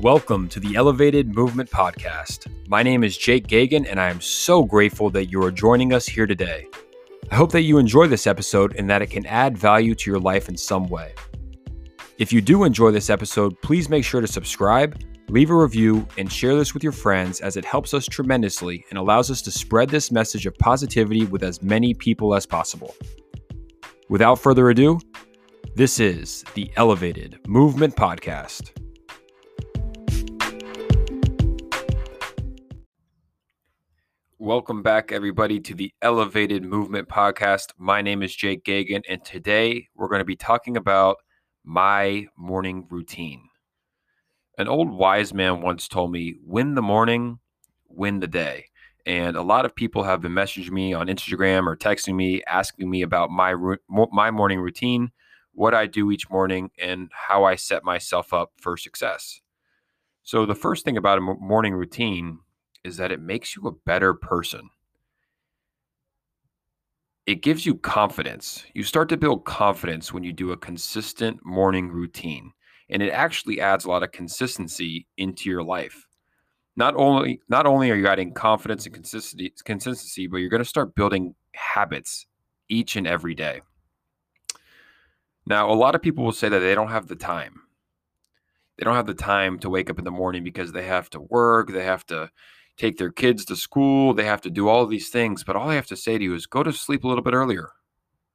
Welcome to the Elevated Movement Podcast. My name is Jake Gagan, and I am so grateful that you are joining us here today. I hope that you enjoy this episode and that it can add value to your life in some way. If you do enjoy this episode, please make sure to subscribe, leave a review, and share this with your friends as it helps us tremendously and allows us to spread this message of positivity with as many people as possible. Without further ado, this is the Elevated Movement Podcast. Welcome back, everybody, to the Elevated Movement Podcast. My name is Jake Gagan, and today we're going to be talking about my morning routine. An old wise man once told me, win the morning, win the day. And a lot of people have been messaging me on Instagram or texting me, asking me about my, my morning routine, what I do each morning, and how I set myself up for success. So, the first thing about a morning routine is that it makes you a better person. It gives you confidence. You start to build confidence when you do a consistent morning routine, and it actually adds a lot of consistency into your life. Not only not only are you adding confidence and consistency, consistency, but you're going to start building habits each and every day. Now, a lot of people will say that they don't have the time. They don't have the time to wake up in the morning because they have to work, they have to take their kids to school. They have to do all these things. But all I have to say to you is go to sleep a little bit earlier.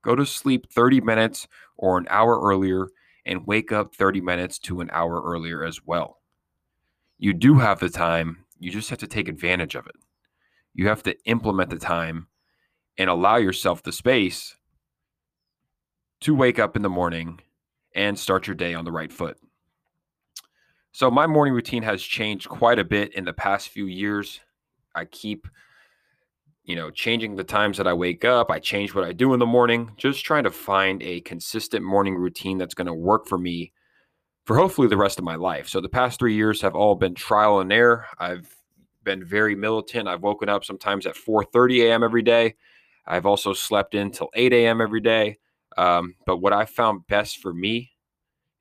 Go to sleep 30 minutes or an hour earlier and wake up 30 minutes to an hour earlier as well. You do have the time. You just have to take advantage of it. You have to implement the time and allow yourself the space to wake up in the morning and start your day on the right foot. So my morning routine has changed quite a bit in the past few years. I keep you know, changing the times that I wake up. I change what I do in the morning, just trying to find a consistent morning routine that's going to work for me for hopefully the rest of my life. So the past 3 years have all been trial and error. I've been very militant. I've woken up sometimes at 4:30 a.m. every day. I've also slept in till 8 a.m. every day. Um, but what I found best for me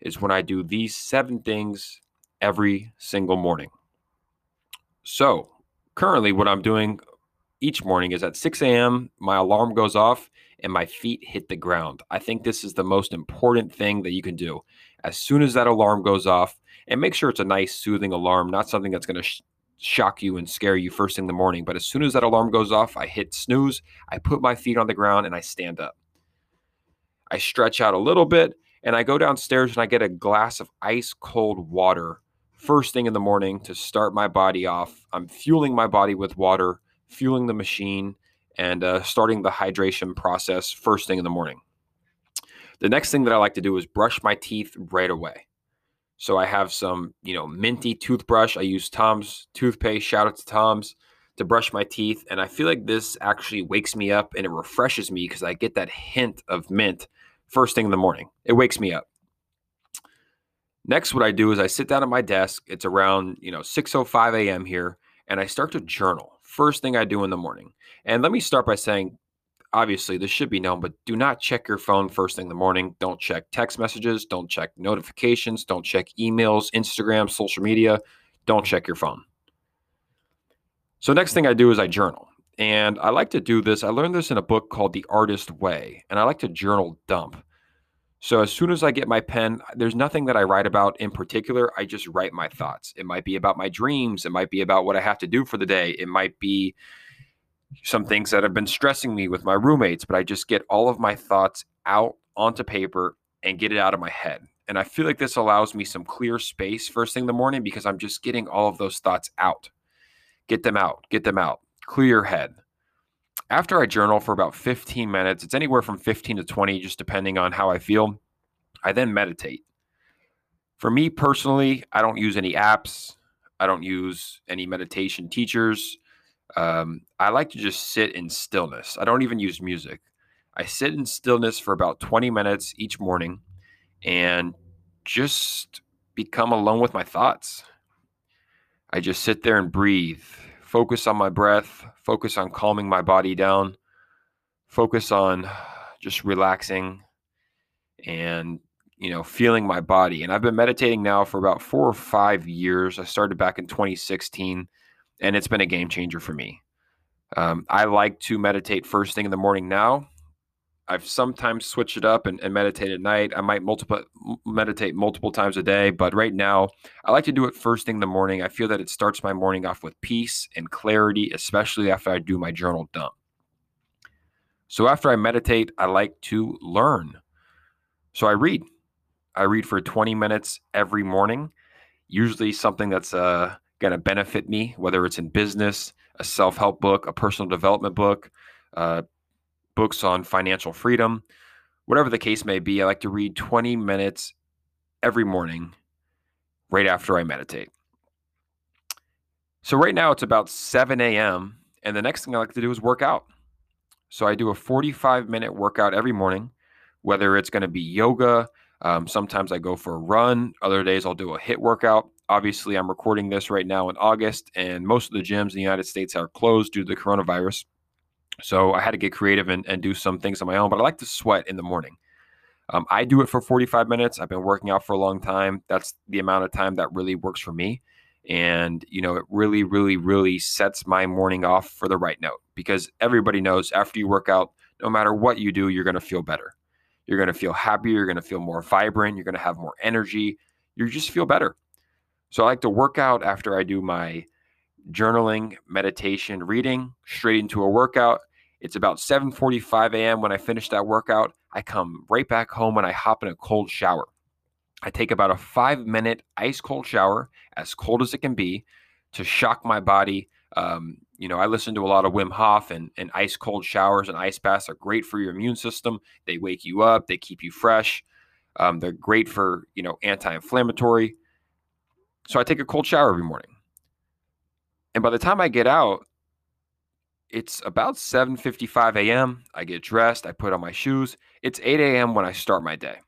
is when I do these seven things every single morning. So, currently, what I'm doing each morning is at 6 a.m., my alarm goes off and my feet hit the ground. I think this is the most important thing that you can do. As soon as that alarm goes off, and make sure it's a nice, soothing alarm, not something that's going to sh- shock you and scare you first thing in the morning. But as soon as that alarm goes off, I hit snooze, I put my feet on the ground, and I stand up. I stretch out a little bit, and I go downstairs and I get a glass of ice cold water first thing in the morning to start my body off. I'm fueling my body with water, fueling the machine, and uh, starting the hydration process first thing in the morning. The next thing that I like to do is brush my teeth right away. So I have some, you know, minty toothbrush. I use Tom's toothpaste. Shout out to Tom's to brush my teeth. And I feel like this actually wakes me up and it refreshes me because I get that hint of mint first thing in the morning. It wakes me up. Next, what I do is I sit down at my desk. It's around, you know, 6:05 a.m. here, and I start to journal. First thing I do in the morning. And let me start by saying, obviously, this should be known, but do not check your phone first thing in the morning. Don't check text messages. Don't check notifications. Don't check emails, Instagram, social media. Don't check your phone. So, next thing I do is I journal. And I like to do this. I learned this in a book called The Artist Way, and I like to journal dump. So as soon as I get my pen, there's nothing that I write about in particular. I just write my thoughts. It might be about my dreams. It might be about what I have to do for the day. It might be some things that have been stressing me with my roommates, but I just get all of my thoughts out onto paper and get it out of my head. And I feel like this allows me some clear space first thing in the morning because I'm just getting all of those thoughts out. Get them out, get them out, clear your head after I journal for about 15 minutes, it's anywhere from 15 to 20, just depending on how I feel, I then meditate. For me personally, I don't use any apps, I don't use any meditation teachers. Um, I like to just sit in stillness. I don't even use music. I sit in stillness for about 20 minutes each morning and just become alone with my thoughts. I just sit there and breathe focus on my breath, focus on calming my body down, focus on just relaxing and you know, feeling my body. And I've been meditating now for about four or five years. I started back in 2016, and it's been a game changer for me. Um, I like to meditate first thing in the morning now. I've sometimes switched it up and, and meditate at night. I might multiple meditate multiple times a day, but right now I like to do it first thing in the morning. I feel that it starts my morning off with peace and clarity, especially after I do my journal dump. So after I meditate, I like to learn. So I read. I read for 20 minutes every morning, usually something that's uh, going to benefit me, whether it's in business, a self help book, a personal development book, uh, books on financial freedom, whatever the case may be. I like to read 20 minutes every morning right after I meditate. So right now it's about 7 a.m. And the next thing I like to do is work out. So I do a 45 minute workout every morning, whether it's going to be yoga, um, sometimes I go for a run. Other days I'll do a HIIT workout. Obviously, I'm recording this right now in August, and most of the gyms in the United States are closed due to the coronavirus. So I had to get creative and, and do some things on my own, but I like to sweat in the morning. Um, I do it for 45 minutes. I've been working out for a long time. That's the amount of time that really works for me. And, you know, it really, really, really sets my morning off for the right note because everybody knows after you work out, no matter what you do, you're going to feel better. You're going to feel happier. You're going to feel more vibrant. You're going to have more energy. You just feel better. So I like to work out after I do my journaling, meditation, reading, straight into a workout. It's about 7:45 a.m. when I finish that workout. I come right back home and I hop in a cold shower. I take about a 5-minute ice cold shower, as cold as it can be, to shock my body, um, you know, I listen to a lot of Wim Hof and, and ice cold showers and ice baths are great for your immune system. They wake you up, they keep you fresh. Um, they're great for, you know, anti-inflammatory. So I take a cold shower every morning. And by the time I get out, it's about 7:55 a.m. I get dressed, I put on my shoes. It's 8 a.m. when I start my day.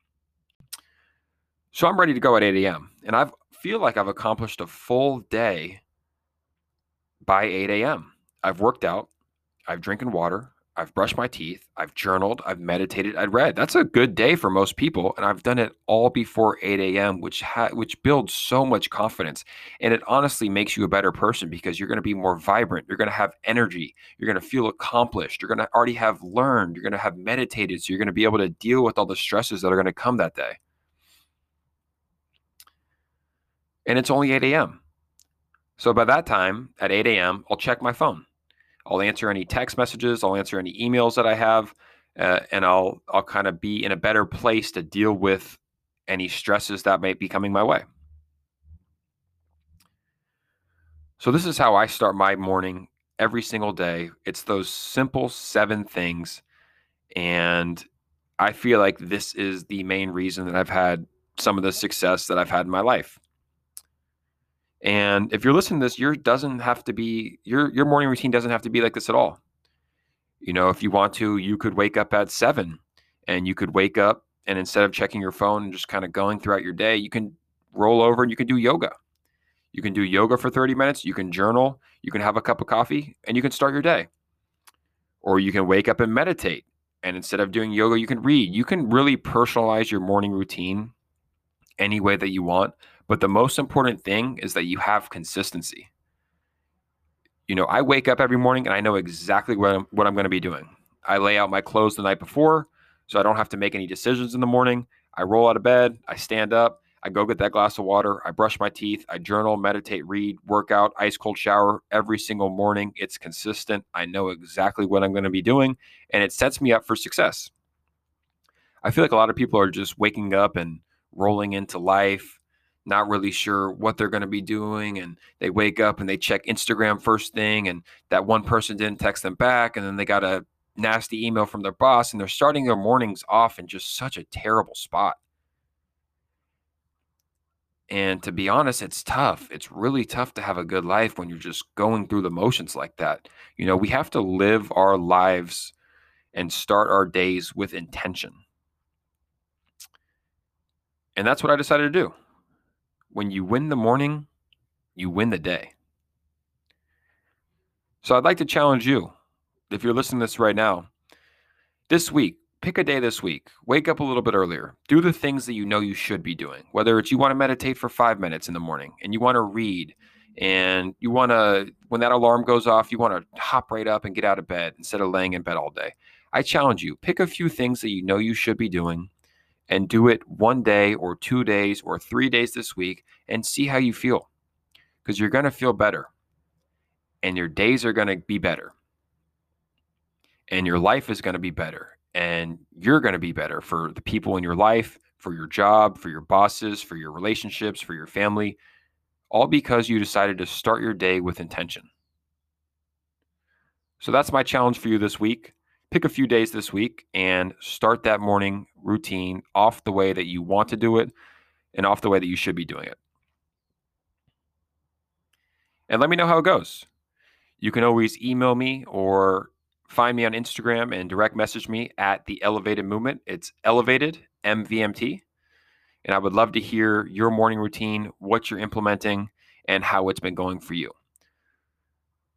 So I'm ready to go at 8 a.m. And I feel like I've accomplished a full day by 8 a.m. I've worked out, I've drinking water, I've brushed my teeth, I've journaled, I've meditated, I've read. That's a good day for most people, and I've done it all before 8 a.m., which ha- which builds so much confidence, and it honestly makes you a better person because you're going to be more vibrant, you're going to have energy, you're going to feel accomplished, you're going to already have learned, you're going to have meditated, so you're going to be able to deal with all the stresses that are going to come that day. And it's only 8 a.m. So by that time at 8 a.m., I'll check my phone. I'll answer any text messages, I'll answer any emails that I have, uh, and I'll I'll kind of be in a better place to deal with any stresses that might be coming my way. So this is how I start my morning every single day. It's those simple seven things and I feel like this is the main reason that I've had some of the success that I've had in my life. And if you're listening to this, your doesn't have to be your your morning routine doesn't have to be like this at all. You know, if you want to, you could wake up at seven and you could wake up and instead of checking your phone and just kind of going throughout your day, you can roll over and you can do yoga. You can do yoga for 30 minutes, you can journal, you can have a cup of coffee, and you can start your day. Or you can wake up and meditate. And instead of doing yoga, you can read. You can really personalize your morning routine any way that you want. But the most important thing is that you have consistency. You know, I wake up every morning and I know exactly what I'm, what I'm going to be doing. I lay out my clothes the night before so I don't have to make any decisions in the morning. I roll out of bed, I stand up, I go get that glass of water, I brush my teeth, I journal, meditate, read, work out, ice cold shower every single morning. It's consistent. I know exactly what I'm going to be doing and it sets me up for success. I feel like a lot of people are just waking up and rolling into life not really sure what they're going to be doing and they wake up and they check Instagram first thing and that one person didn't text them back and then they got a nasty email from their boss and they're starting their mornings off in just such a terrible spot. And to be honest, it's tough. It's really tough to have a good life when you're just going through the motions like that. You know, we have to live our lives and start our days with intention. And that's what I decided to do when you win the morning, you win the day. So I'd like to challenge you, if you're listening to this right now, this week, pick a day this week. Wake up a little bit earlier. Do the things that you know you should be doing. Whether it's you want to meditate for five minutes in the morning and you want to read and you want to, when that alarm goes off, you want to hop right up and get out of bed instead of laying in bed all day. I challenge you pick a few things that you know you should be doing and do it one day or two days or three days this week and see how you feel because you're going to feel better and your days are going to be better and your life is going to be better and you're going to be better for the people in your life, for your job, for your bosses, for your relationships, for your family, all because you decided to start your day with intention. So that's my challenge for you this week. Pick a few days this week and start that morning routine off the way that you want to do it and off the way that you should be doing it. And let me know how it goes. You can always email me or find me on Instagram and direct message me at the Elevated Movement. It's Elevated MVMT. And I would love to hear your morning routine, what you're implementing, and how it's been going for you.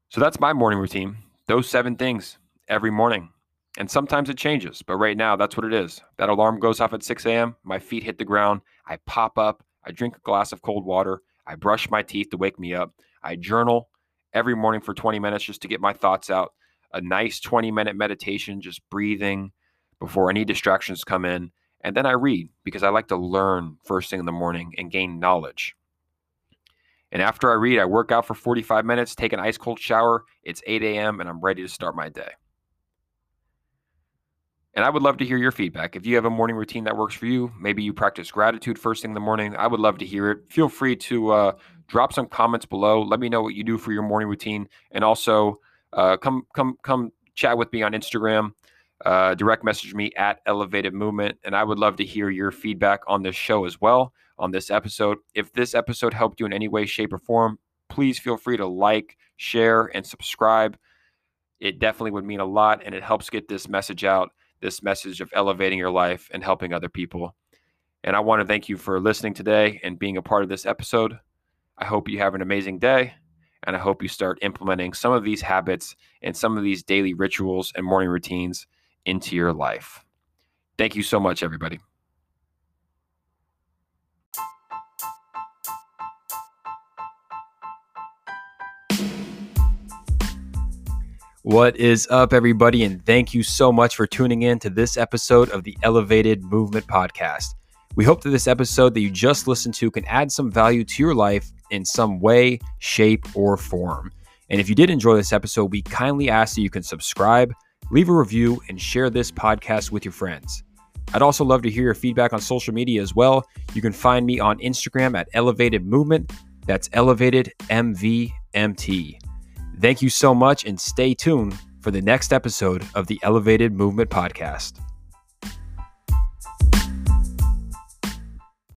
So that's my morning routine. Those seven things every morning. And sometimes it changes, but right now that's what it is. That alarm goes off at 6 a.m. My feet hit the ground. I pop up. I drink a glass of cold water. I brush my teeth to wake me up. I journal every morning for 20 minutes just to get my thoughts out. A nice 20 minute meditation, just breathing before any distractions come in. And then I read because I like to learn first thing in the morning and gain knowledge. And after I read, I work out for 45 minutes, take an ice cold shower. It's 8 a.m., and I'm ready to start my day. And I would love to hear your feedback. If you have a morning routine that works for you, maybe you practice gratitude first thing in the morning, I would love to hear it. Feel free to uh, drop some comments below. Let me know what you do for your morning routine, and also uh, come come come chat with me on Instagram. Uh, direct message me at Elevated Movement, and I would love to hear your feedback on this show as well on this episode. If this episode helped you in any way, shape, or form, please feel free to like, share, and subscribe. It definitely would mean a lot, and it helps get this message out this message of elevating your life and helping other people. And I want to thank you for listening today and being a part of this episode. I hope you have an amazing day. And I hope you start implementing some of these habits and some of these daily rituals and morning routines into your life. Thank you so much, everybody. What is up, everybody? And thank you so much for tuning in to this episode of the Elevated Movement Podcast. We hope that this episode that you just listened to can add some value to your life in some way, shape, or form. And if you did enjoy this episode, we kindly ask that you can subscribe, leave a review, and share this podcast with your friends. I'd also love to hear your feedback on social media as well. You can find me on Instagram at Elevated Movement. That's Elevated MVMT. Thank you so much and stay tuned for the next episode of the Elevated Movement Podcast.